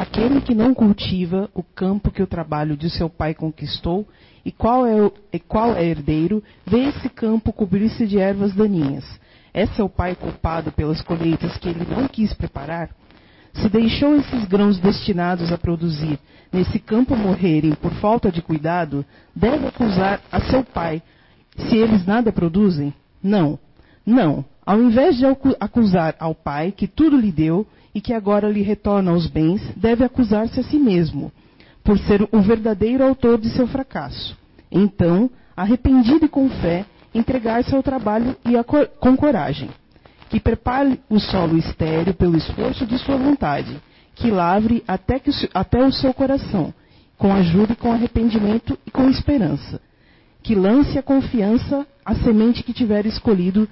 Aquele que não cultiva o campo que o trabalho de seu pai conquistou, e qual é, o, e qual é herdeiro, vê esse campo cobrir-se de ervas daninhas. É seu pai culpado pelas colheitas que ele não quis preparar? Se deixou esses grãos destinados a produzir nesse campo morrerem por falta de cuidado, deve acusar a seu pai se eles nada produzem? Não, não. Ao invés de acusar ao pai que tudo lhe deu e que agora lhe retorna os bens, deve acusar-se a si mesmo, por ser o verdadeiro autor de seu fracasso. Então, arrependido e com fé, entregar-se ao trabalho e com coragem. Que prepare o solo estéreo pelo esforço de sua vontade, que lavre até, que, até o seu coração, com ajuda e com arrependimento e com esperança. Que lance a confiança a semente que tiver escolhido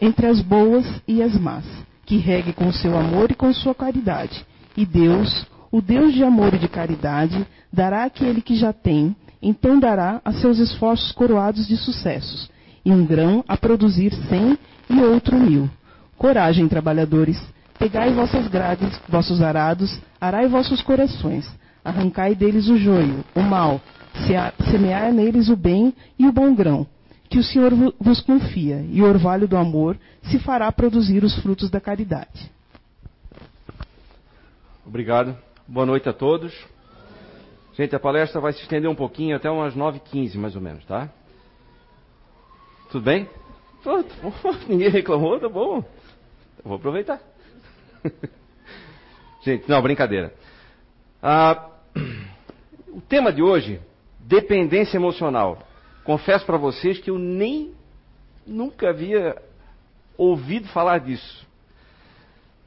entre as boas e as más, que regue com seu amor e com sua caridade. E Deus, o Deus de amor e de caridade, dará àquele que já tem, então dará a seus esforços coroados de sucessos, e um grão a produzir cem e outro mil. Coragem, trabalhadores, pegai vossas grades, vossos arados, arai vossos corações, arrancai deles o joio, o mal, semeai neles o bem e o bom grão, que o Senhor vos confia, e o orvalho do amor se fará produzir os frutos da caridade. Obrigado. Boa noite a todos. Gente, a palestra vai se estender um pouquinho até umas 9h15, mais ou menos, tá? Tudo bem? ninguém reclamou, tá bom. Eu vou aproveitar. Gente, não, brincadeira. Ah, o tema de hoje, dependência emocional. Confesso para vocês que eu nem nunca havia ouvido falar disso.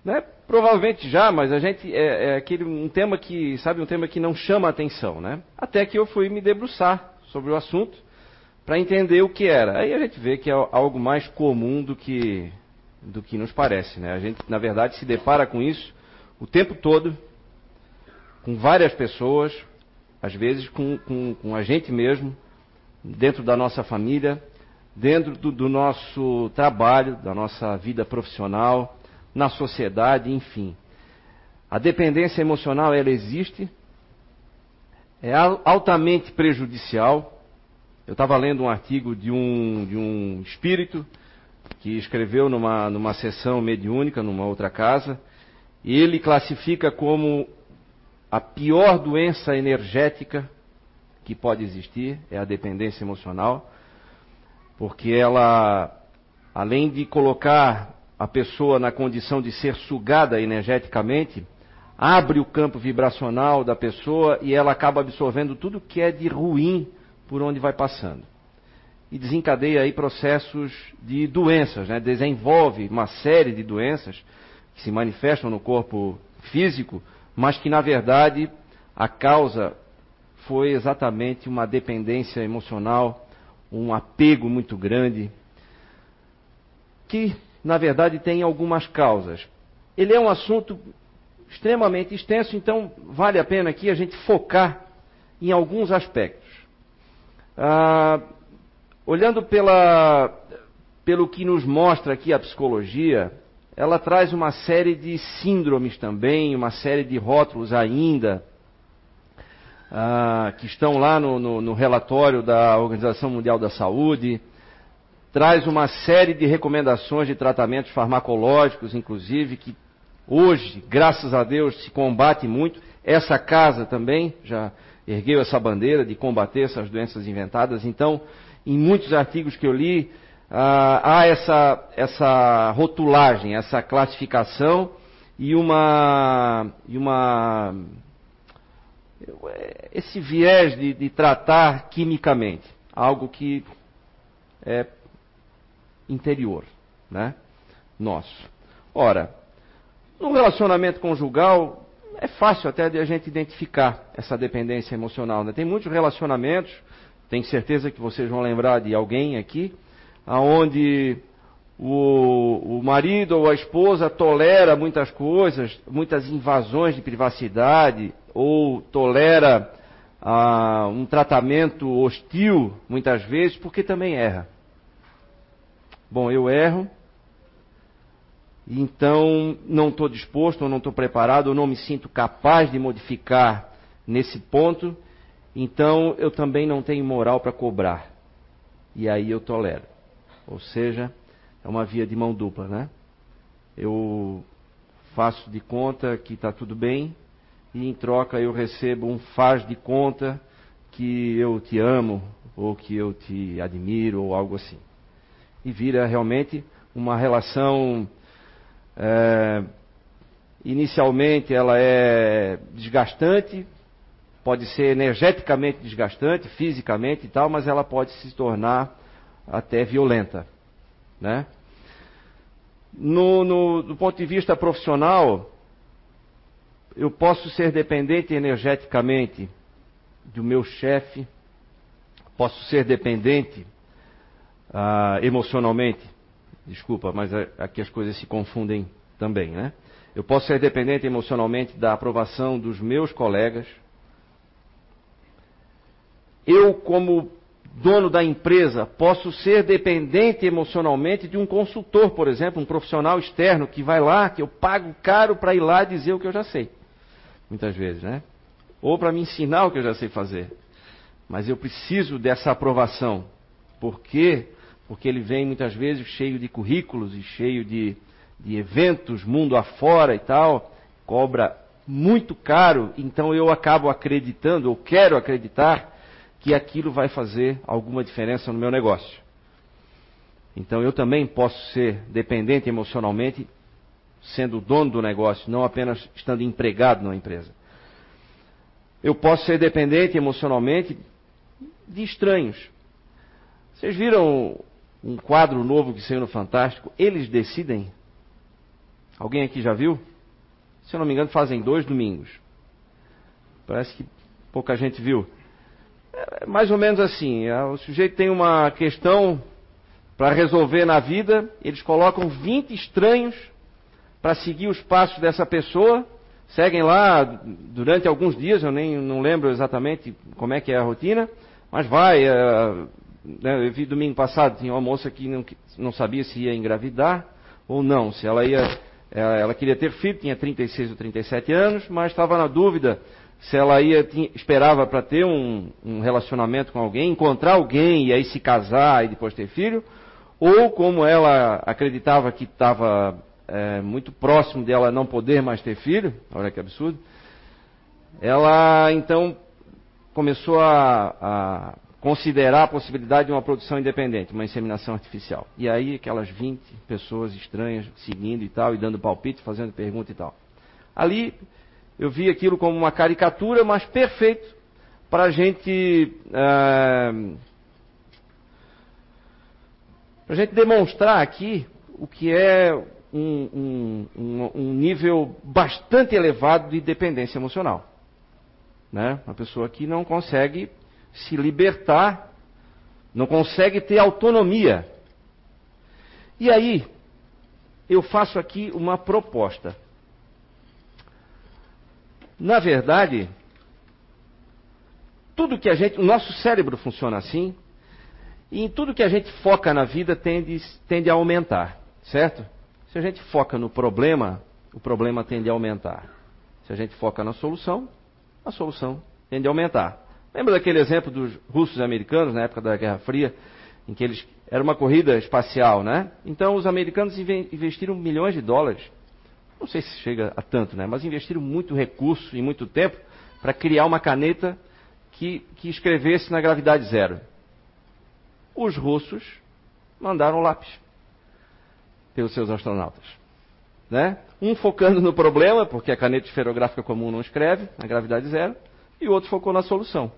Né? Provavelmente já, mas a gente é, é, aquele um tema que sabe um tema que não chama atenção, né? Até que eu fui me debruçar sobre o assunto para entender o que era. Aí a gente vê que é algo mais comum do que do que nos parece, né? A gente na verdade se depara com isso o tempo todo, com várias pessoas, às vezes com, com, com a gente mesmo, dentro da nossa família, dentro do, do nosso trabalho, da nossa vida profissional, na sociedade, enfim. A dependência emocional, ela existe, é altamente prejudicial. Eu estava lendo um artigo de um, de um espírito que escreveu numa, numa sessão mediúnica, numa outra casa, e ele classifica como a pior doença energética que pode existir é a dependência emocional, porque ela, além de colocar a pessoa na condição de ser sugada energeticamente, abre o campo vibracional da pessoa e ela acaba absorvendo tudo que é de ruim por onde vai passando. E desencadeia aí processos de doenças, né? desenvolve uma série de doenças que se manifestam no corpo físico, mas que na verdade a causa foi exatamente uma dependência emocional, um apego muito grande, que na verdade tem algumas causas. Ele é um assunto extremamente extenso, então vale a pena aqui a gente focar em alguns aspectos. Ah, olhando pela, pelo que nos mostra aqui a psicologia, ela traz uma série de síndromes também, uma série de rótulos ainda, ah, que estão lá no, no, no relatório da Organização Mundial da Saúde, traz uma série de recomendações de tratamentos farmacológicos, inclusive, que hoje, graças a Deus, se combate muito. Essa casa também já ergueu essa bandeira de combater essas doenças inventadas. Então, em muitos artigos que eu li, ah, há essa, essa rotulagem, essa classificação e uma, e uma esse viés de, de tratar quimicamente, algo que é interior, né? Nosso. Ora, no relacionamento conjugal é fácil até de a gente identificar essa dependência emocional. Né? Tem muitos relacionamentos, tenho certeza que vocês vão lembrar de alguém aqui, aonde o, o marido ou a esposa tolera muitas coisas, muitas invasões de privacidade, ou tolera ah, um tratamento hostil, muitas vezes, porque também erra. Bom, eu erro, Então, não estou disposto, ou não estou preparado, ou não me sinto capaz de modificar nesse ponto. Então, eu também não tenho moral para cobrar. E aí eu tolero. Ou seja, é uma via de mão dupla, né? Eu faço de conta que está tudo bem, e em troca eu recebo um faz de conta que eu te amo, ou que eu te admiro, ou algo assim. E vira realmente uma relação é, inicialmente ela é desgastante, pode ser energeticamente desgastante, fisicamente e tal, mas ela pode se tornar até violenta, né? No, no, do ponto de vista profissional, eu posso ser dependente energeticamente do meu chefe, posso ser dependente ah, emocionalmente Desculpa, mas é, aqui as coisas se confundem também, né? Eu posso ser dependente emocionalmente da aprovação dos meus colegas. Eu, como dono da empresa, posso ser dependente emocionalmente de um consultor, por exemplo, um profissional externo que vai lá, que eu pago caro para ir lá dizer o que eu já sei. Muitas vezes, né? Ou para me ensinar o que eu já sei fazer. Mas eu preciso dessa aprovação. Porque porque ele vem muitas vezes cheio de currículos e cheio de, de eventos mundo afora e tal, cobra muito caro, então eu acabo acreditando, ou quero acreditar, que aquilo vai fazer alguma diferença no meu negócio. Então eu também posso ser dependente emocionalmente, sendo dono do negócio, não apenas estando empregado numa empresa. Eu posso ser dependente emocionalmente de estranhos. Vocês viram um quadro novo que saiu no Fantástico, eles decidem. Alguém aqui já viu? Se eu não me engano, fazem dois domingos. Parece que pouca gente viu. É mais ou menos assim: é, o sujeito tem uma questão para resolver na vida, eles colocam 20 estranhos para seguir os passos dessa pessoa, seguem lá durante alguns dias, eu nem não lembro exatamente como é que é a rotina, mas vai, é, né, eu vi domingo passado, tinha uma moça que não, não sabia se ia engravidar ou não, se ela ia. Ela, ela queria ter filho, tinha 36 ou 37 anos, mas estava na dúvida se ela ia tinha, esperava para ter um, um, relacionamento com alguém, encontrar alguém e aí se casar e depois ter filho, ou como ela acreditava que estava é, muito próximo dela não poder mais ter filho, olha que absurdo, ela então começou a, a considerar a possibilidade de uma produção independente, uma inseminação artificial. E aí aquelas 20 pessoas estranhas seguindo e tal, e dando palpite, fazendo pergunta e tal. Ali eu vi aquilo como uma caricatura, mas perfeito para a gente. Uh, para a gente demonstrar aqui o que é um, um, um, nível bastante elevado de dependência emocional. Né? Uma pessoa que não consegue se libertar, não consegue ter autonomia. E aí, eu faço aqui uma proposta. Na verdade, tudo que a gente, o nosso cérebro funciona assim, e em tudo que a gente foca na vida tende, tende a aumentar, certo? Se a gente foca no problema, o problema tende a aumentar. Se a gente foca na solução, a solução tende a aumentar. Lembra daquele exemplo dos russos e americanos na época da Guerra Fria, em que eles era uma corrida espacial, né? Então os americanos investiram milhões de dólares. Não sei se chega a tanto, né? Mas investiram muito recurso e muito tempo para criar uma caneta que, que escrevesse na gravidade zero. Os russos mandaram lápis pelos seus astronautas. Né? Um focando no problema, porque a caneta esferográfica comum não escreve na gravidade zero, e o outro focou na solução.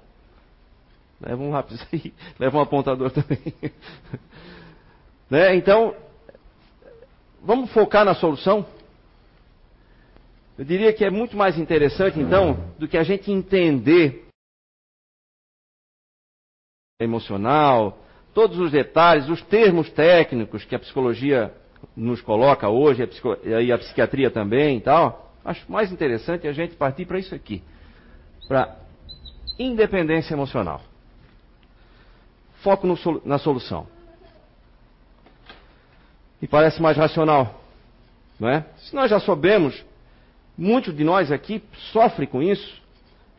Leva um lápis aí, leva um apontador também. né? Então, vamos focar na solução? Eu diria que é muito mais interessante, então, do que a gente entender emocional, todos os detalhes, os termos técnicos que a psicologia nos coloca hoje, e a psiquiatria também e tal. Acho mais interessante a gente partir para isso aqui, para independência emocional foco no, na solução. E parece mais racional. Não é? Se nós já soubemos, muitos de nós aqui sofrem com isso,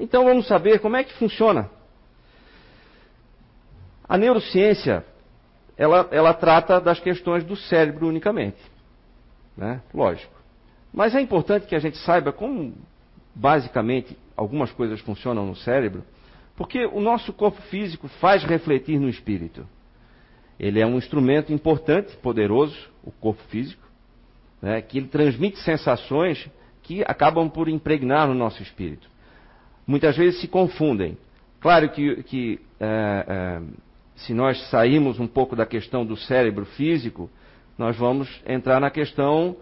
então vamos saber como é que funciona. A neurociência, ela, ela trata das questões do cérebro unicamente. Né? Lógico. Mas é importante que a gente saiba como, basicamente, algumas coisas funcionam no cérebro, porque o nosso corpo físico faz refletir no espírito. Ele é um instrumento importante, poderoso, o corpo físico, né, que ele transmite sensações que acabam por impregnar no nosso espírito. Muitas vezes se confundem. Claro que, que é, é, se nós sairmos um pouco da questão do cérebro físico, nós vamos entrar na questão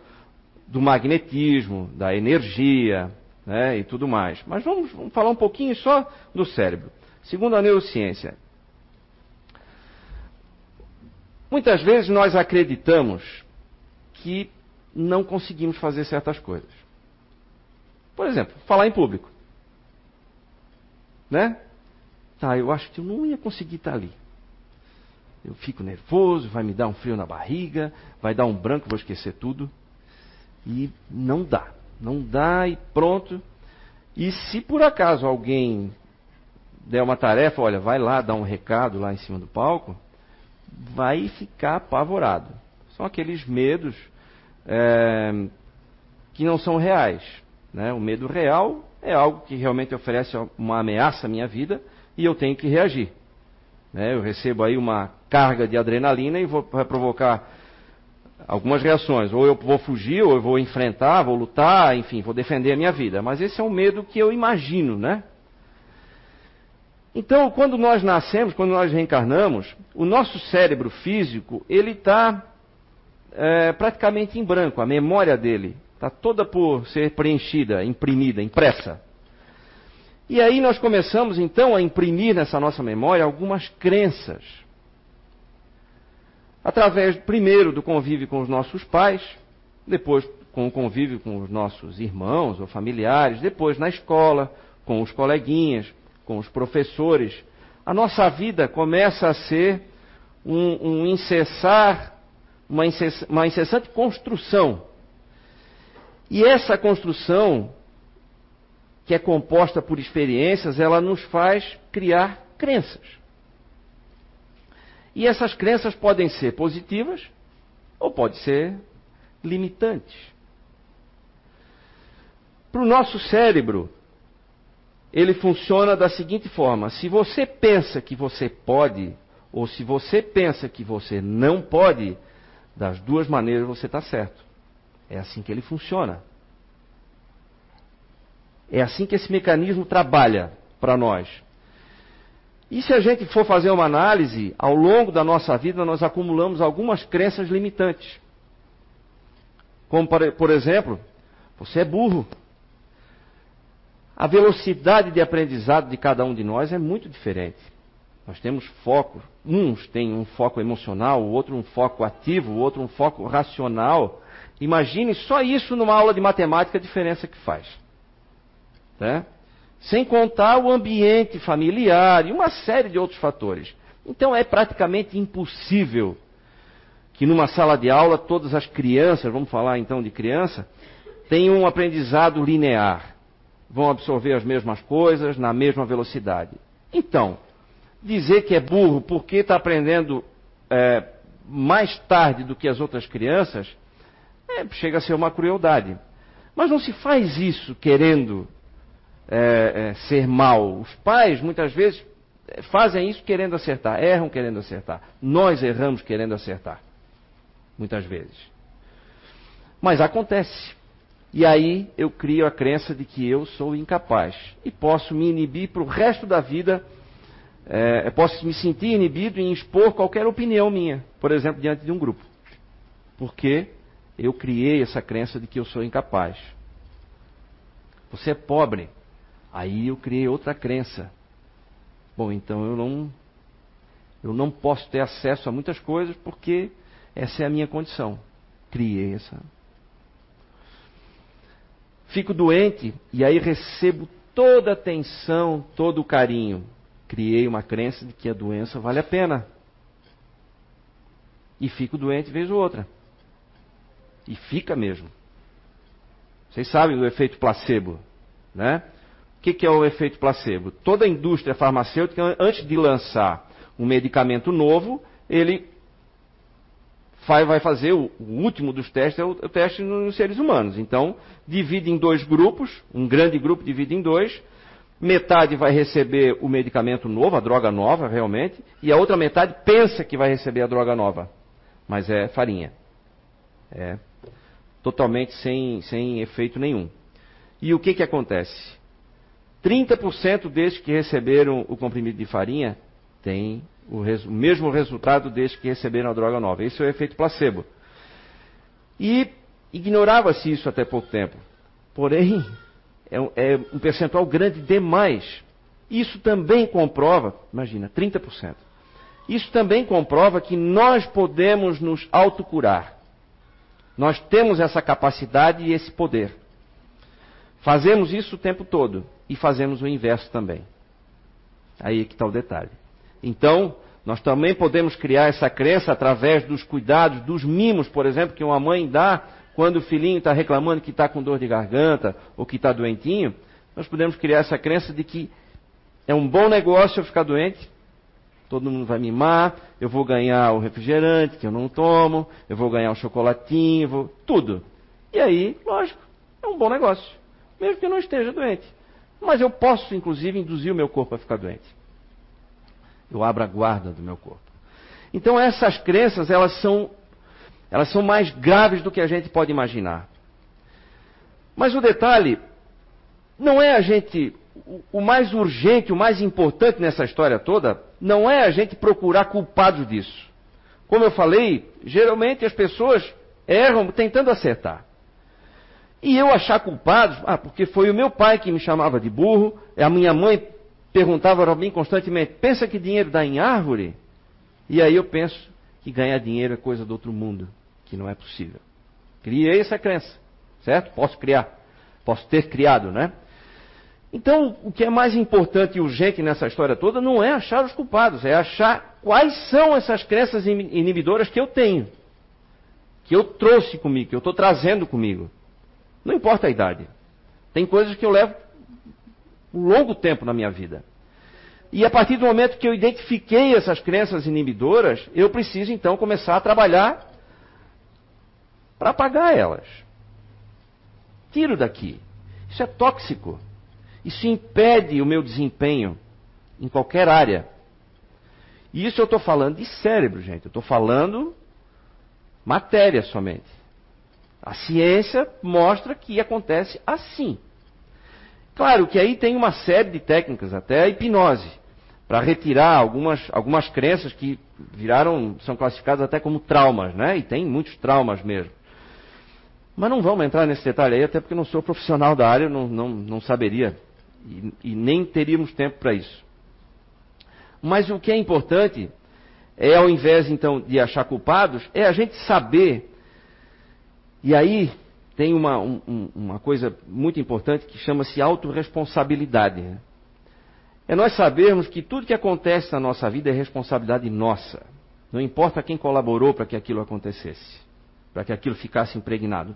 do magnetismo, da energia né, e tudo mais. Mas vamos, vamos falar um pouquinho só do cérebro. Segundo a neurociência, Muitas vezes nós acreditamos que não conseguimos fazer certas coisas. Por exemplo, falar em público. Né? Tá, eu acho que eu não ia conseguir estar ali. Eu fico nervoso, vai me dar um frio na barriga, vai dar um branco, vou esquecer tudo. E não dá. Não dá e pronto. E se por acaso alguém der uma tarefa, olha, vai lá dar um recado lá em cima do palco, vai ficar apavorado. São aqueles medos é, que não são reais. Né? O medo real é algo que realmente oferece uma ameaça à minha vida e eu tenho que reagir. Né? Eu recebo aí uma carga de adrenalina e vou, vai provocar algumas reações. Ou eu vou fugir, ou eu vou enfrentar, vou lutar, enfim, vou defender a minha vida. Mas esse é um medo que eu imagino, né? Então, quando nós nascemos, quando nós reencarnamos, o nosso cérebro físico ele está é, praticamente em branco. A memória dele está toda por ser preenchida, imprimida, impressa. E aí nós começamos então a imprimir nessa nossa memória algumas crenças. Através, primeiro, do convívio com os nossos pais, depois com o convívio com os nossos irmãos ou familiares, depois na escola, com os coleguinhas, com os professores, a nossa vida começa a ser um, um incessar, uma, incess, uma incessante construção. E essa construção, que é composta por experiências, ela nos faz criar crenças. E essas crenças podem ser positivas ou podem ser limitantes. Para o nosso cérebro, ele funciona da seguinte forma: se você pensa que você pode, ou se você pensa que você não pode, das duas maneiras você está certo. É assim que ele funciona. É assim que esse mecanismo trabalha para nós. E se a gente for fazer uma análise, ao longo da nossa vida nós acumulamos algumas crenças limitantes. Como, por exemplo, você é burro. A velocidade de aprendizado de cada um de nós é muito diferente. Nós temos foco. Uns têm um foco emocional, o outro um foco ativo, o outro um foco racional. Imagine só isso numa aula de matemática, a diferença que faz. Né? Sem contar o ambiente familiar e uma série de outros fatores. Então é praticamente impossível que numa sala de aula todas as crianças, vamos falar então de criança, tenham um aprendizado linear vão absorver as mesmas coisas na mesma velocidade. Então, dizer que é burro porque está aprendendo é, mais tarde do que as outras crianças, é, chega a ser uma crueldade. Mas não se faz isso querendo é, é ser mal. Os pais, muitas vezes, fazem isso querendo acertar, erram querendo acertar. Nós erramos querendo acertar, muitas vezes. Mas acontece. E aí eu crio a crença de que eu sou incapaz e posso me inibir para o resto da vida. É, posso me sentir inibido em expor qualquer opinião minha, por exemplo, diante de um grupo, porque eu criei essa crença de que eu sou incapaz. Você é pobre, aí eu criei outra crença. Bom, então eu não, eu não posso ter acesso a muitas coisas porque essa é a minha condição. Criei essa Fico doente e aí recebo toda a atenção, todo o carinho. Criei uma crença de que a doença vale a pena. E fico doente vez ou outra. E fica mesmo. Vocês sabem do efeito placebo, né? Que, que é o efeito placebo? Toda a indústria farmacêutica, antes de lançar um medicamento novo, ele vai fazer o, último dos testes, é o, teste nos seres humanos. Então, divide em dois grupos, um grande grupo divide em dois, metade vai receber o medicamento novo, a droga nova realmente, e a outra metade pensa que vai receber a droga nova, mas é farinha. É totalmente sem, sem efeito nenhum. E o que, que acontece? 30% desses que receberam o comprimido de farinha têm o, res, o mesmo resultado desde que receberam a droga nova. Esse é o efeito placebo. E ignorava-se isso até pouco tempo. Porém, é um, é um percentual grande demais. Isso também comprova, imagina, 30%. Isso também comprova que nós podemos nos autocurar. Nós temos essa capacidade e esse poder. Fazemos isso o tempo todo e fazemos o inverso também. Aí é que está o detalhe. Então, nós também podemos criar essa crença através dos cuidados, dos mimos, por exemplo, que uma mãe dá quando o filhinho está reclamando que está com dor de garganta ou que está doentinho. Nós podemos criar essa crença de que é um bom negócio eu ficar doente, todo mundo vai mimar, eu vou ganhar o refrigerante que eu não tomo, eu vou ganhar o chocolatinho, vou... tudo. E aí, lógico, é um bom negócio, mesmo que eu não esteja doente. Mas eu posso, inclusive, induzir o meu corpo a ficar doente. Eu abro a guarda do meu corpo. Então essas crenças, elas são, elas são mais graves do que a gente pode imaginar. Mas o detalhe não é a gente, o mais urgente, o mais importante nessa história toda, não é a gente procurar culpados disso. Como eu falei, geralmente as pessoas erram tentando acertar. E eu achar culpados, ah, porque foi o meu pai que me chamava de burro, é a minha mãe perguntava para mim constantemente: pensa que dinheiro dá em árvore? E aí eu penso que ganhar dinheiro é coisa do outro mundo, que não é possível. Criei essa crença, certo? Posso criar, posso ter criado, né? Então, o que é mais importante e urgente nessa história toda não é achar os culpados, é achar quais são essas crenças inibidoras que eu tenho, que eu trouxe comigo, que eu estou trazendo comigo. Não importa a idade. Tem coisas que eu levo um longo tempo na minha vida. E a partir do momento que eu identifiquei essas crenças inibidoras, eu preciso então começar a trabalhar para apagar elas. Tiro daqui. Isso é tóxico. Isso impede o meu desempenho em qualquer área. E isso eu estou falando de cérebro, gente. Eu estou falando matéria somente. A ciência mostra que acontece assim. Claro que aí tem uma série de técnicas, até a hipnose, para retirar algumas, algumas crenças que viraram, são classificadas até como traumas, né? E tem muitos traumas mesmo. Mas não vamos entrar nesse detalhe aí, até porque não sou profissional da área, não, não, não saberia e, e nem teríamos tempo para isso. Mas o que é importante é, ao invés então de achar culpados, é a gente saber, e aí tem uma, um, uma coisa muito importante que chama-se autorresponsabilidade. Né? É nós sabermos que tudo que acontece na nossa vida é responsabilidade nossa. Não importa quem colaborou para que aquilo acontecesse, para que aquilo ficasse impregnado.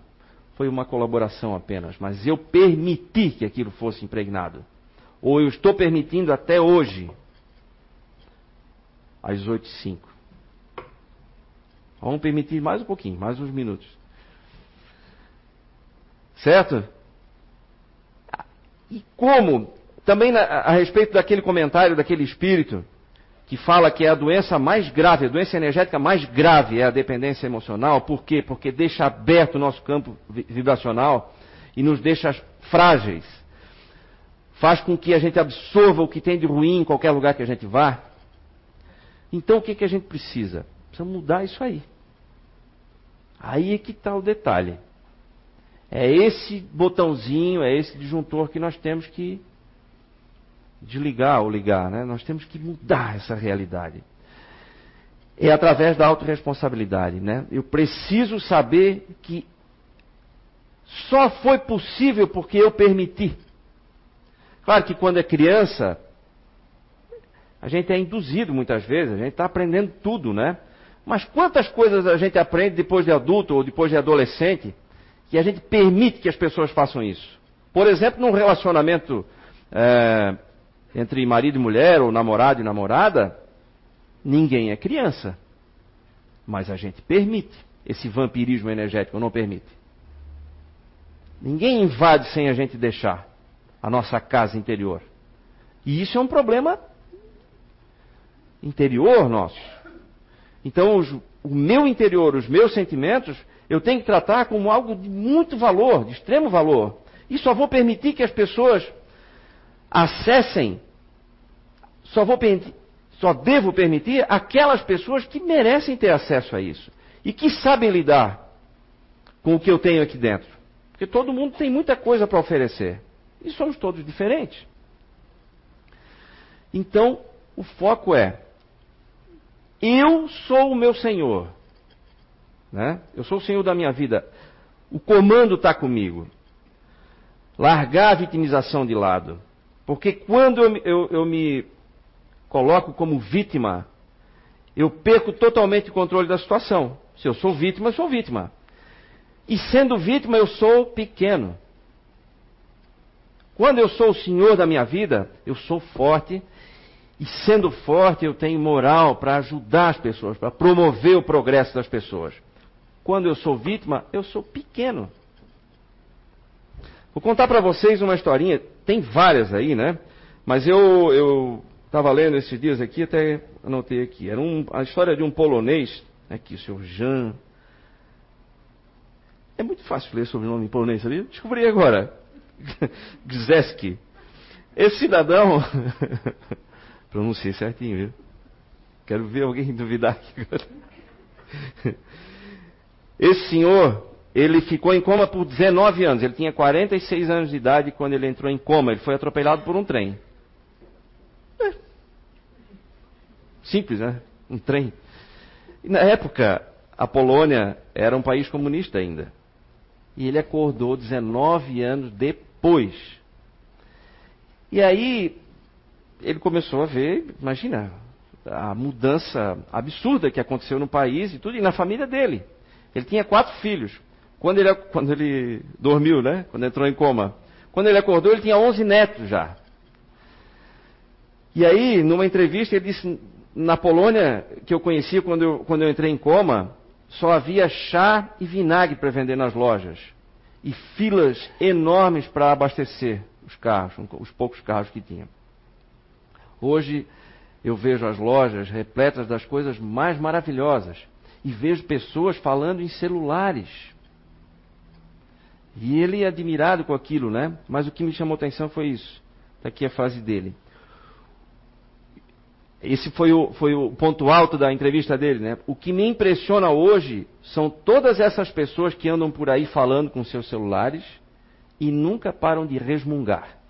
Foi uma colaboração apenas, mas eu permiti que aquilo fosse impregnado. Ou eu estou permitindo até hoje, às 8h05. Vamos permitir mais um pouquinho, mais uns minutos. Certo? E como, também na, a respeito daquele comentário daquele espírito, que fala que é a doença mais grave, a doença energética mais grave é a dependência emocional. Por quê? Porque deixa aberto o nosso campo vibracional e nos deixa frágeis. Faz com que a gente absorva o que tem de ruim em qualquer lugar que a gente vá. Então o que, que a gente precisa? Precisa mudar isso aí. Aí é que está o detalhe. É esse botãozinho, é esse disjuntor que nós temos que desligar ou ligar, né? Nós temos que mudar essa realidade. É através da autorresponsabilidade, né? Eu preciso saber que só foi possível porque eu permiti. Claro que quando é criança, a gente é induzido muitas vezes, a gente está aprendendo tudo, né? Mas quantas coisas a gente aprende depois de adulto ou depois de adolescente que a gente permite que as pessoas façam isso. Por exemplo, num relacionamento é, entre marido e mulher, ou namorado e namorada, ninguém é criança. Mas a gente permite esse vampirismo energético, não permite. Ninguém invade sem a gente deixar a nossa casa interior. E isso é um problema interior nosso. Então, os, o meu interior, os meus sentimentos, eu tenho que tratar como algo de muito valor, de extremo valor. E só vou permitir que as pessoas acessem, só, vou, só devo permitir aquelas pessoas que merecem ter acesso a isso e que sabem lidar com o que eu tenho aqui dentro. Porque todo mundo tem muita coisa para oferecer. E somos todos diferentes. Então, o foco é: eu sou o meu Senhor. Né? Eu sou o Senhor da minha vida. O comando está comigo. Largar a vitimização de lado. Porque quando eu, eu, eu me coloco como vítima, eu perco totalmente o controle da situação. Se eu sou vítima, eu sou vítima. E sendo vítima, eu sou pequeno. Quando eu sou o senhor da minha vida, eu sou forte. E sendo forte, eu tenho moral para ajudar as pessoas, para promover o progresso das pessoas. Quando eu sou vítima, eu sou pequeno. Vou contar para vocês uma historinha. Tem várias aí, né? Mas eu estava lendo esses dias aqui, até anotei aqui. Era um, a história de um polonês, aqui, o senhor Jean. É muito fácil ler sobre o nome em polonês, sabia? Descobri agora. Gzeski. Esse cidadão. Pronunciei certinho, viu? Quero ver alguém duvidar aqui agora. Esse senhor, ele ficou em coma por 19 anos. Ele tinha 46 anos de idade quando ele entrou em coma. Ele foi atropelado por um trem. É. Simples, né? Um trem. E na época, a Polônia era um país comunista ainda. E ele acordou 19 anos depois. E aí, ele começou a ver, imagina, a mudança absurda que aconteceu no país e tudo, e na família dele. Ele tinha quatro filhos. Quando ele, quando ele dormiu, né? Quando entrou em coma. Quando ele acordou, ele tinha 11 netos já. E aí, numa entrevista, ele disse: na Polônia, que eu conhecia quando eu, quando eu entrei em coma, só havia chá e vinagre para vender nas lojas. E filas enormes para abastecer os carros, os poucos carros que tinha. Hoje eu vejo as lojas repletas das coisas mais maravilhosas e vejo pessoas falando em celulares. E ele é admirado com aquilo, né? Mas o que me chamou atenção foi isso. Está aqui a frase dele. Esse foi o, foi o ponto alto da entrevista dele, né? O que me impressiona hoje são todas essas pessoas que andam por aí falando com seus celulares e nunca param de resmungar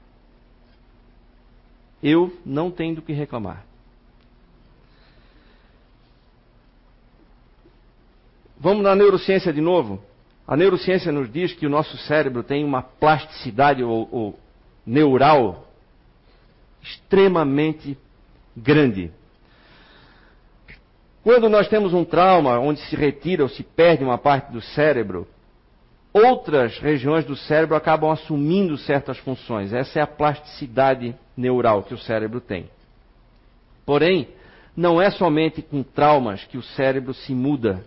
eu não tenho do que reclamar. Vamos na neurociência de novo. A neurociência nos diz que o nosso cérebro tem uma plasticidade ou, ou neural extremamente grande. Quando nós temos um trauma onde se retira ou se perde uma parte do cérebro, outras regiões do cérebro acabam assumindo certas funções. Essa é a plasticidade neural que o cérebro tem. Porém, não é somente com traumas que o cérebro se muda.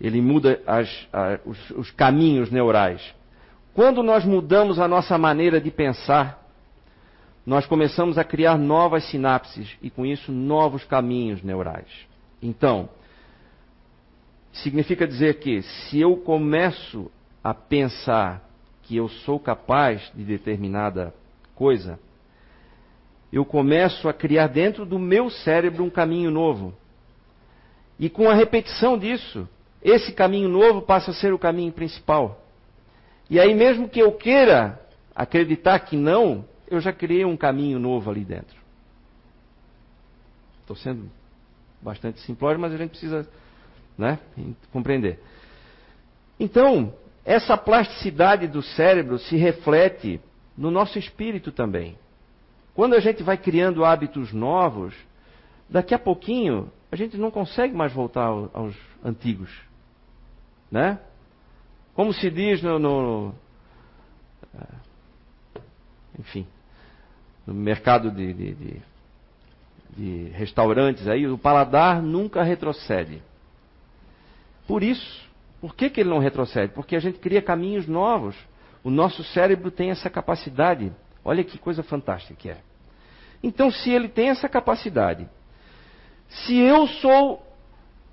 Ele muda as, os, os caminhos neurais. Quando nós mudamos a nossa maneira de pensar, nós começamos a criar novas sinapses e, com isso, novos caminhos neurais. Então, Significa dizer que se eu começo a pensar que eu sou capaz de determinada coisa, eu começo a criar dentro do meu cérebro um caminho novo. E com a repetição disso, esse caminho novo passa a ser o caminho principal. E aí, mesmo que eu queira acreditar que não, eu já criei um caminho novo ali dentro. Estou sendo bastante simplório, mas a gente precisa né? compreender. Então, essa plasticidade do cérebro se reflete no nosso espírito também. Quando a gente vai criando hábitos novos, daqui a pouquinho a gente não consegue mais voltar aos antigos, né? como se diz no, no é, enfim, no mercado de, de, de, de restaurantes aí, o paladar nunca retrocede. Por isso, por que, que ele não retrocede? Porque a gente cria caminhos novos. O nosso cérebro tem essa capacidade. Olha que coisa fantástica que é. Então, se ele tem essa capacidade, se eu sou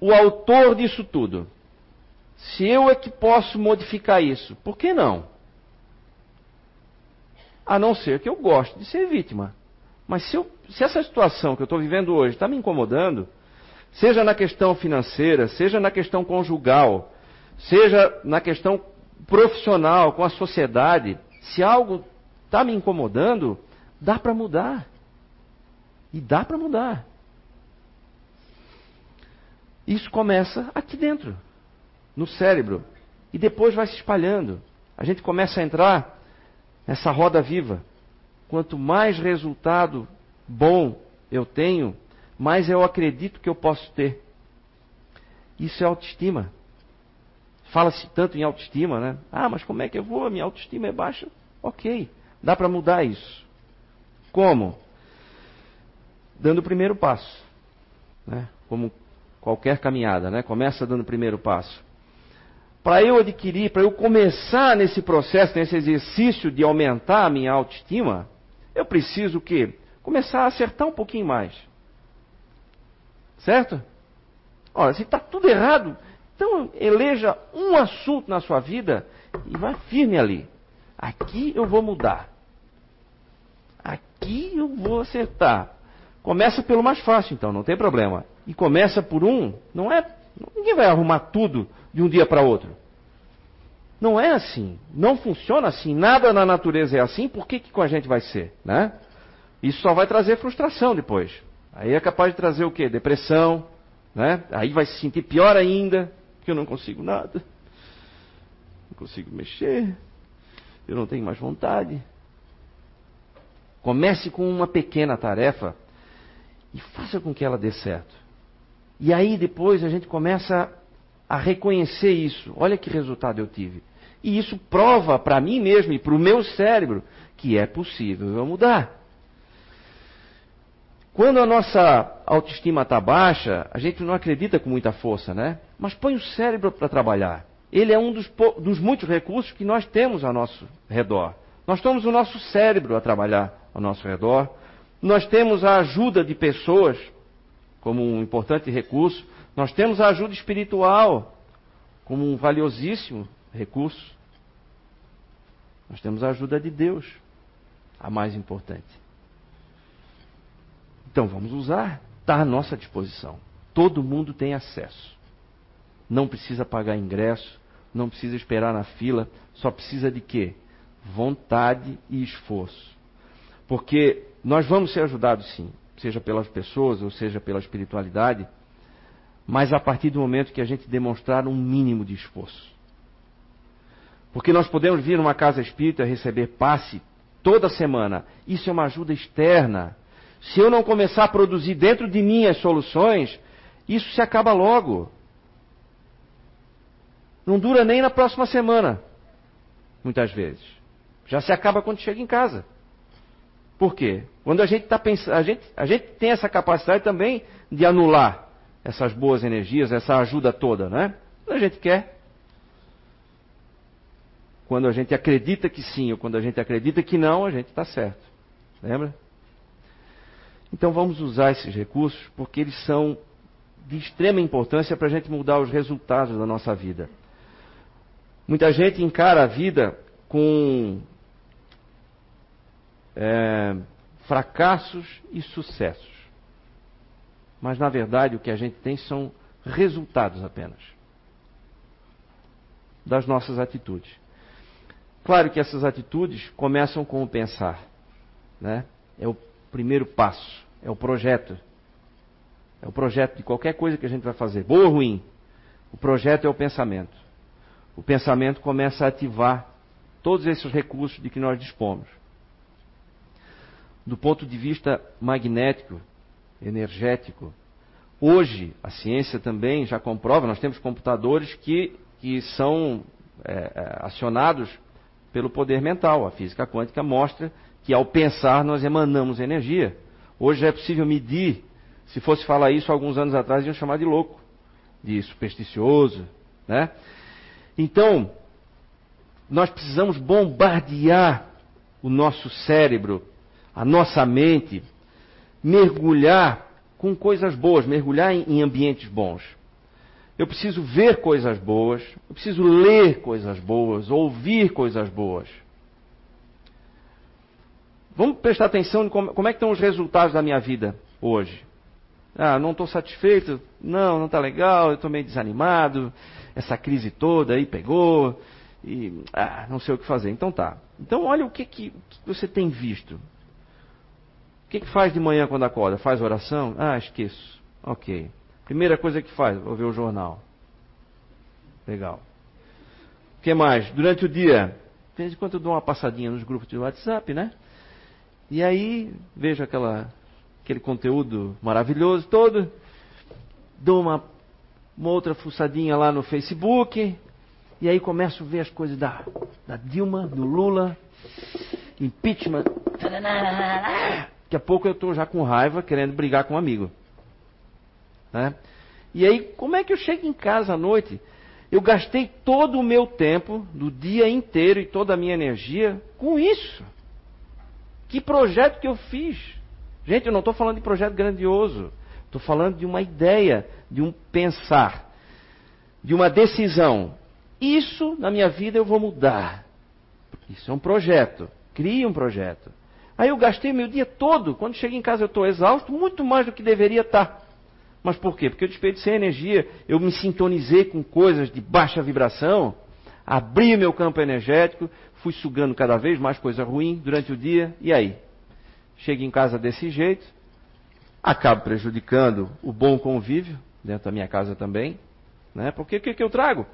o autor disso tudo, se eu é que posso modificar isso, por que não? A não ser que eu goste de ser vítima. Mas se, eu, se essa situação que eu estou vivendo hoje está me incomodando, seja na questão financeira, seja na questão conjugal, seja na questão profissional, com a sociedade, se algo está me incomodando, dá para mudar. E dá para mudar. Isso começa aqui dentro, no cérebro, e depois vai se espalhando. A gente começa a entrar nessa roda viva. Quanto mais resultado bom eu tenho, mais eu acredito que eu posso ter. Isso é autoestima. Fala-se tanto em autoestima, né? Ah, mas como é que eu vou? A minha autoestima é baixa. Ok, dá para mudar isso. Como? Dando o primeiro passo. Né? Como qualquer caminhada, né? Começa dando o primeiro passo. Para eu adquirir, para eu começar nesse processo, nesse exercício de aumentar a minha autoestima, eu preciso o quê? Começar a acertar um pouquinho mais. Certo? Olha, se está tudo errado, então eleja um assunto na sua vida e vá firme ali. Aqui eu vou mudar. Aqui eu vou acertar. Começa pelo mais fácil, então, não tem problema. E começa por um, não é. Ninguém vai arrumar tudo de um dia para outro. Não é assim. Não funciona assim. Nada na natureza é assim. Por que, que com a gente vai ser? Né? Isso só vai trazer frustração depois. Aí é capaz de trazer o quê? Depressão. Né? Aí vai se sentir pior ainda porque eu não consigo nada. Não consigo mexer. Eu não tenho mais vontade. Comece com uma pequena tarefa e faça com que ela dê certo. E aí depois a gente começa a reconhecer isso. Olha que resultado eu tive. E isso prova para mim mesmo e para o meu cérebro que é possível eu mudar. Quando a nossa autoestima está baixa, a gente não acredita com muita força, né? Mas põe o cérebro para trabalhar. Ele é um dos, dos, muitos recursos que nós temos ao nosso redor. Nós temos o nosso cérebro a trabalhar ao nosso redor. Nós temos a ajuda de pessoas como um importante recurso. Nós temos a ajuda espiritual como um valiosíssimo recurso. Nós temos a ajuda de Deus, a mais importante. Então vamos usar, está à nossa disposição. Todo mundo tem acesso. Não precisa pagar ingresso, não precisa esperar na fila, só precisa de quê? Vontade e esforço. Porque nós vamos ser ajudados sim, seja pelas pessoas ou seja pela espiritualidade, mas a partir do momento que a gente demonstrar um mínimo de esforço. Porque nós podemos vir numa casa espírita receber passe toda semana. Isso é uma ajuda externa. Se eu não começar a produzir dentro de mim as soluções, isso se acaba logo. Não dura nem na próxima semana, muitas vezes. Já se acaba quando chega em casa. Por quê? Quando a gente está pensando, a gente, a gente tem essa capacidade também de anular essas boas energias, essa ajuda toda, né? A gente quer. Quando a gente acredita que sim, ou quando a gente acredita que não, a gente está certo. Lembra? Então vamos usar esses recursos porque eles são de extrema importância para a gente mudar os resultados da nossa vida. Muita gente encara a vida com é, fracassos e sucessos. Mas na verdade o que a gente tem são resultados apenas das nossas atitudes. Claro que essas atitudes começam com o pensar, né? É o primeiro passo. É o projeto. É o projeto de qualquer coisa que a gente vai fazer, boa ou ruim. O projeto é o pensamento. O pensamento começa a ativar todos esses recursos de que nós dispomos. Do ponto de vista magnético, energético, hoje a ciência também já comprova, nós temos computadores que, que são é, é, acionados pelo poder mental. A física quântica mostra que ao pensar nós emanamos energia. Hoje é possível medir. Se fosse falar isso alguns anos atrás, iam chamar de louco, de supersticioso, né? Então, nós precisamos bombardear o nosso cérebro, a nossa mente, mergulhar com coisas boas, mergulhar em, em ambientes bons. Eu preciso ver coisas boas, eu preciso ler coisas boas, ouvir coisas boas. Vamos prestar atenção em como, como é que estão os resultados da minha vida hoje. Ah, não estou satisfeito, não, não está legal, eu estou meio desanimado, essa crise toda aí pegou, e ah, não sei o que fazer. Então tá. Então olha o que, que, que você tem visto. Que, que faz de manhã quando acorda? Faz oração? Ah, esqueço. Ok. Primeira coisa que faz, vou ver o jornal. Legal. O que mais? Durante o dia, de vez em quando eu dou uma passadinha nos grupos de WhatsApp, né? E aí vejo aquela, aquele conteúdo maravilhoso todo, dou uma, uma outra fuçadinha lá no Facebook, e aí começo a ver as coisas da, da Dilma, do Lula, impeachment. Daqui a pouco eu estou já com raiva, querendo brigar com um amigo. Né? E aí, como é que eu chego em casa à noite? Eu gastei todo o meu tempo, do dia inteiro e toda a minha energia com isso. Que projeto que eu fiz? Gente, eu não estou falando de projeto grandioso. Estou falando de uma ideia, de um pensar, de uma decisão. Isso na minha vida eu vou mudar. Isso é um projeto. Crie um projeto. Aí eu gastei meu dia todo. Quando cheguei em casa eu estou exausto, muito mais do que deveria estar. Mas por quê? Porque eu desperdicei energia, eu me sintonizei com coisas de baixa vibração, abri meu campo energético, fui sugando cada vez mais coisa ruim durante o dia, e aí? Chego em casa desse jeito, acabo prejudicando o bom convívio, dentro da minha casa também, né? Porque o que, que eu trago?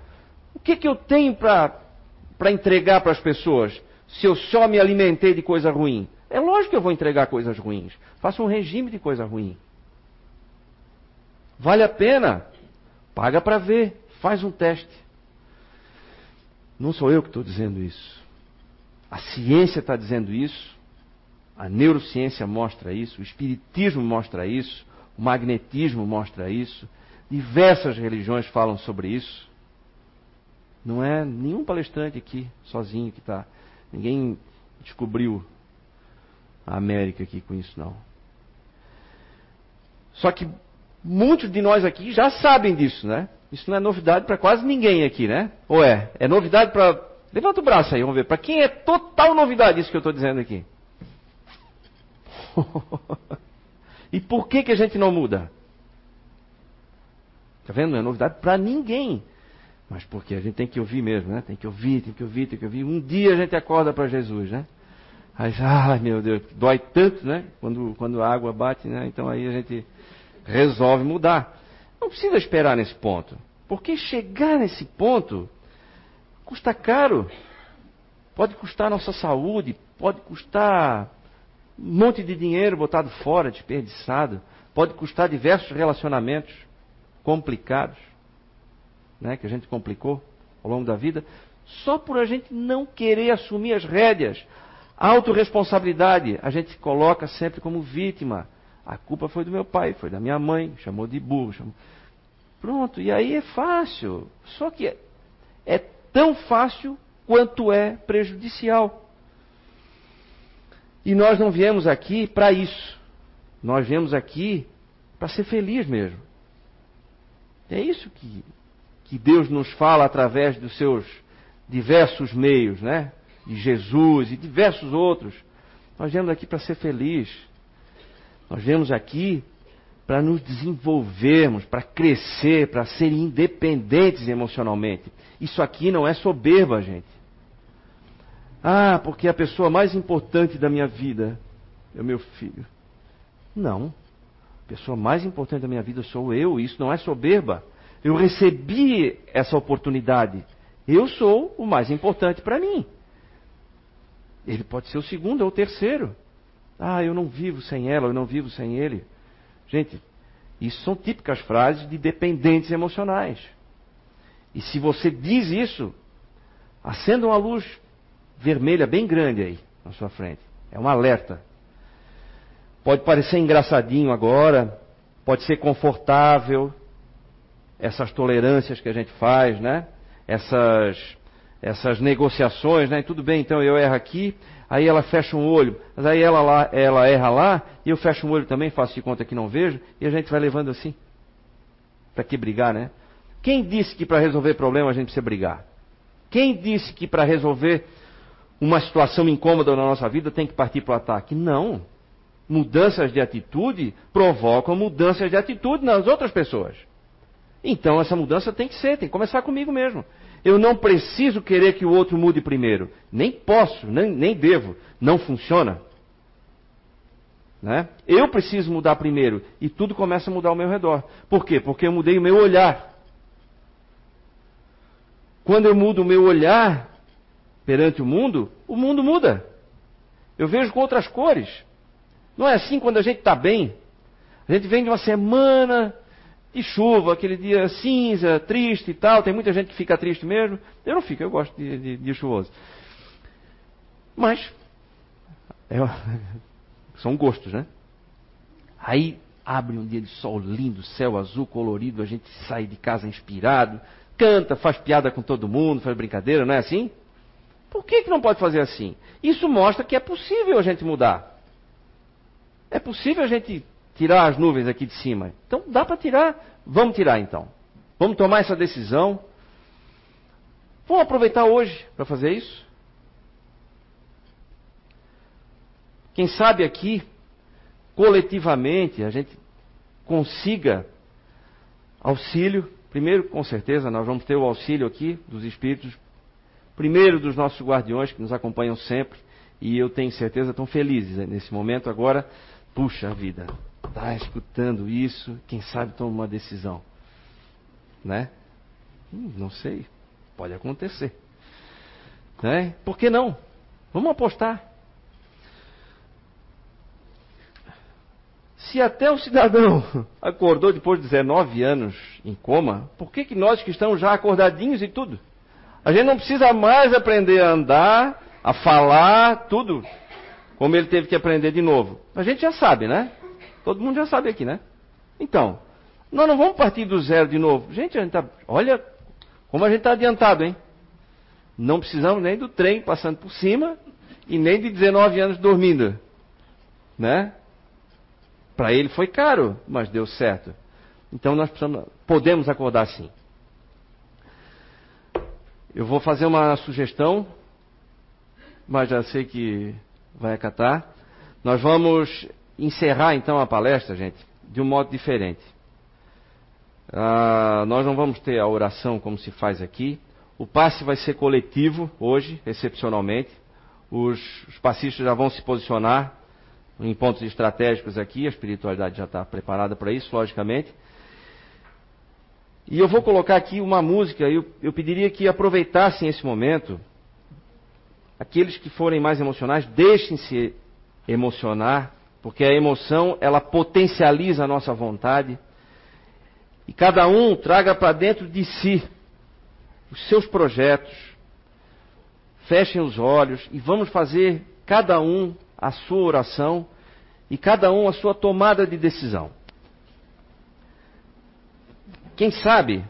O que, que eu tenho para entregar para as pessoas se eu só me alimentei de coisa ruim? É lógico que eu vou entregar coisas ruins. Faço um regime de coisa ruim. Vale a pena? Paga para ver, faz um teste. Não sou eu que estou dizendo isso. A ciência está dizendo isso, a neurociência mostra isso, o espiritismo mostra isso, o magnetismo mostra isso, diversas religiões falam sobre isso. Não é nenhum palestrante aqui sozinho que está. Ninguém descobriu a América aqui com isso, não. Só que Muitos de nós aqui já sabem disso, né? Isso não é novidade para quase ninguém aqui, né? Ou é? É novidade para. Levanta o braço aí, vamos ver. Para quem é total novidade isso que eu estou dizendo aqui? e por que, que a gente não muda? Está vendo? Não é novidade para ninguém. Mas porque a gente tem que ouvir mesmo, né? Tem que ouvir, tem que ouvir, tem que ouvir. Um dia a gente acorda para Jesus, né? Aí, ai meu Deus, dói tanto, né? Quando, quando a água bate, né? Então aí a gente resolve mudar. Não precisa esperar nesse ponto. Porque chegar nesse ponto custa caro. Pode custar nossa saúde, pode custar um monte de dinheiro botado fora, desperdiçado. Pode custar diversos relacionamentos complicados, né, que a gente complicou ao longo da vida, só por a gente não querer assumir as rédeas. Autoresponsabilidade, a gente coloca sempre como vítima. A culpa foi do meu pai, foi da minha mãe, chamou de burro. Chamou... Pronto, e aí é fácil. Só que é, é tão fácil quanto é prejudicial. E nós não viemos aqui para isso. Nós viemos aqui para ser feliz mesmo. É isso que, que Deus nos fala através dos seus diversos meios, né? De Jesus e diversos outros. Nós viemos aqui para ser feliz. Nós viemos aqui para nos desenvolvermos, para crescer, para ser independentes emocionalmente. Isso aqui não é soberba, gente. Ah, porque a pessoa mais importante da minha vida é o meu filho. Não. A pessoa mais importante da minha vida sou eu. Isso não é soberba. Eu recebi essa oportunidade. Eu sou o mais importante para mim. Ele pode ser o segundo ou o terceiro. Ah, eu não vivo sem ela, eu não vivo sem ele. Gente, isso são típicas frases de dependentes emocionais. E se você diz isso, Acenda uma luz vermelha bem grande aí na sua frente. É um alerta. Pode parecer engraçadinho agora, pode ser confortável, essas tolerâncias que a gente faz, né? Essas, essas negociações, né? Tudo bem, então eu erro aqui, aí ela fecha um olho, mas aí ela, lá, ela erra lá, e eu fecho um olho também, faço de conta que não vejo, e a gente vai levando assim. Para que brigar, né? Quem disse que para resolver problema a gente precisa brigar? Quem disse que para resolver uma situação incômoda na nossa vida tem que partir para o ataque? Não. Mudanças de atitude provocam mudanças de atitude nas outras pessoas. Então essa mudança tem que ser, tem que começar comigo mesmo. Eu não preciso querer que o outro mude primeiro. Nem posso, nem, nem devo. Não funciona. Né? Eu preciso mudar primeiro. E tudo começa a mudar ao meu redor. Por quê? Porque eu mudei o meu olhar. Quando eu mudo o meu olhar perante o mundo, o mundo muda. Eu vejo com outras cores. Não é assim quando a gente está bem. A gente vem de uma semana de chuva, aquele dia cinza, triste e tal. Tem muita gente que fica triste mesmo. Eu não fico, eu gosto de, de, de chuvoso. Mas, é, são gostos, né? Aí abre um dia de sol lindo, céu azul, colorido, a gente sai de casa inspirado, canta, faz piada com todo mundo, faz brincadeira, não é assim? Por que, que não pode fazer assim? Isso mostra que é possível a gente mudar. É possível a gente tirar as nuvens aqui de cima. Então dá para tirar. Vamos tirar então. Vamos tomar essa decisão. Vamos aproveitar hoje para fazer isso? Quem sabe aqui, coletivamente, a gente consiga auxílio. Primeiro, com certeza, nós vamos ter o auxílio aqui dos espíritos. Primeiro, dos nossos guardiões que nos acompanham sempre. E eu tenho certeza, estão felizes nesse momento agora. Puxa vida, está escutando isso, quem sabe toma uma decisão. Né? Hum, não sei, pode acontecer. Né? Por que não? Vamos apostar. Se até o cidadão acordou depois de 19 anos em coma, por que, que nós que estamos já acordadinhos e tudo? A gente não precisa mais aprender a andar, a falar, tudo, como ele teve que aprender de novo. A gente já sabe, né? Todo mundo já sabe aqui, né? Então, nós não vamos partir do zero de novo. Gente, a gente tá, olha como a gente está adiantado, hein? Não precisamos nem do trem passando por cima e nem de 19 anos dormindo, né? Para ele foi caro, mas deu certo. Então nós podemos acordar sim. Eu vou fazer uma sugestão, mas já sei que vai acatar. Nós vamos encerrar então a palestra, gente, de um modo diferente. Ah, nós não vamos ter a oração como se faz aqui. O passe vai ser coletivo hoje, excepcionalmente. Os, os passistas já vão se posicionar em pontos estratégicos aqui. A espiritualidade já está preparada para isso, logicamente. E eu vou colocar aqui uma música. Eu, eu pediria que aproveitassem esse momento. Aqueles que forem mais emocionais, deixem-se emocionar porque a emoção ela potencializa a nossa vontade. E cada um traga para dentro de si os seus projetos. Fechem os olhos e vamos fazer cada um a sua oração e cada um a sua tomada de decisão. Quem sabe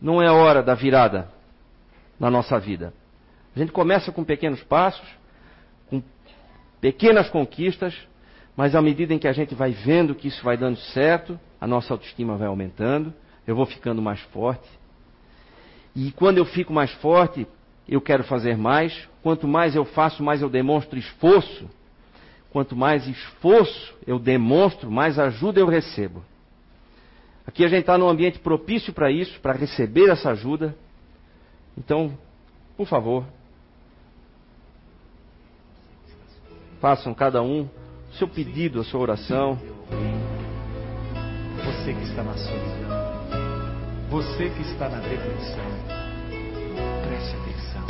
não é a hora da virada na nossa vida. A gente começa com pequenos passos, pequenas conquistas, mas à medida em que a gente vai vendo que isso vai dando certo, a nossa autoestima vai aumentando, eu vou ficando mais forte. E quando eu fico mais forte, eu quero fazer mais. Quanto mais eu faço, mais eu demonstro esforço. Quanto mais esforço eu demonstro, mais ajuda eu recebo. Aqui a gente está num ambiente propício para isso, para receber essa ajuda. Então, por favor, Façam cada um seu pedido, a sua oração. Você que está na solidão, você que está na depressão, preste atenção.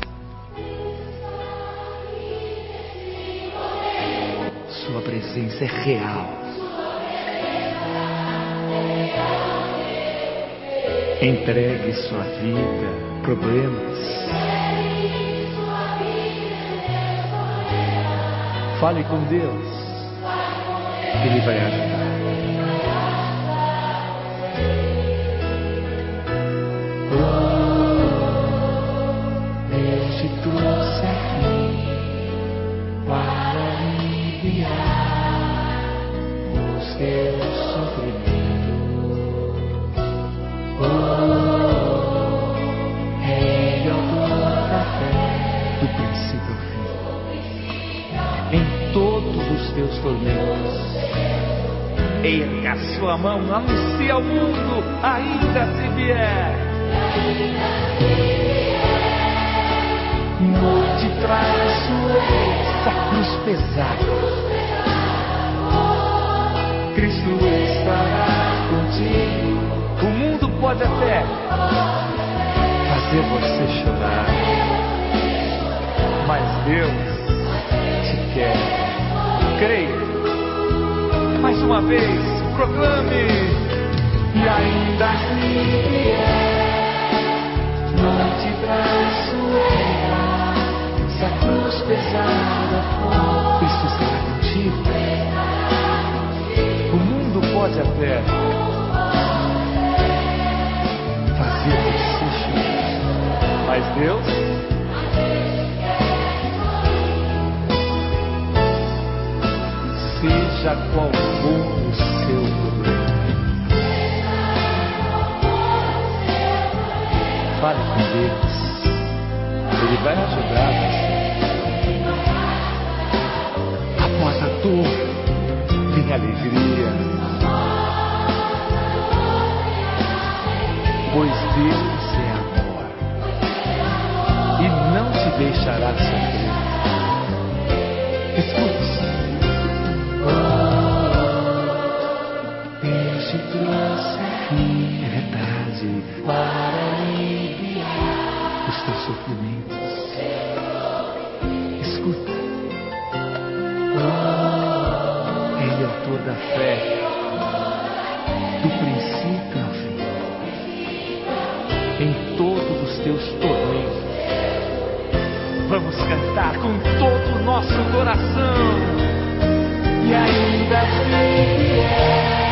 Sua presença é real. Entregue sua vida, problemas Fale com Deus. Ele vai ajudar. A mão, anuncie ao mundo, ainda se vier. noite traiçoeira, Essa cruz pesada. Cristo estará contigo. O mundo pode até fazer você chorar. Mas Deus te quer. Creia. Mais uma vez, proclame. E ainda se vier noite traiçoeira, se a cruz pesada for, Cristo estará contigo. O mundo pode até fazer você chorar. Mas Deus seja qual Fale com Deus. Ele vai ajudar você. Após a dor, vem a alegria. Pois Deus é amor e não te deixará sofrer. Escuta. Ele é autor da fé. Do princípio ao fim. Em todos os teus tormentos. Vamos cantar com todo o nosso coração. e ainda se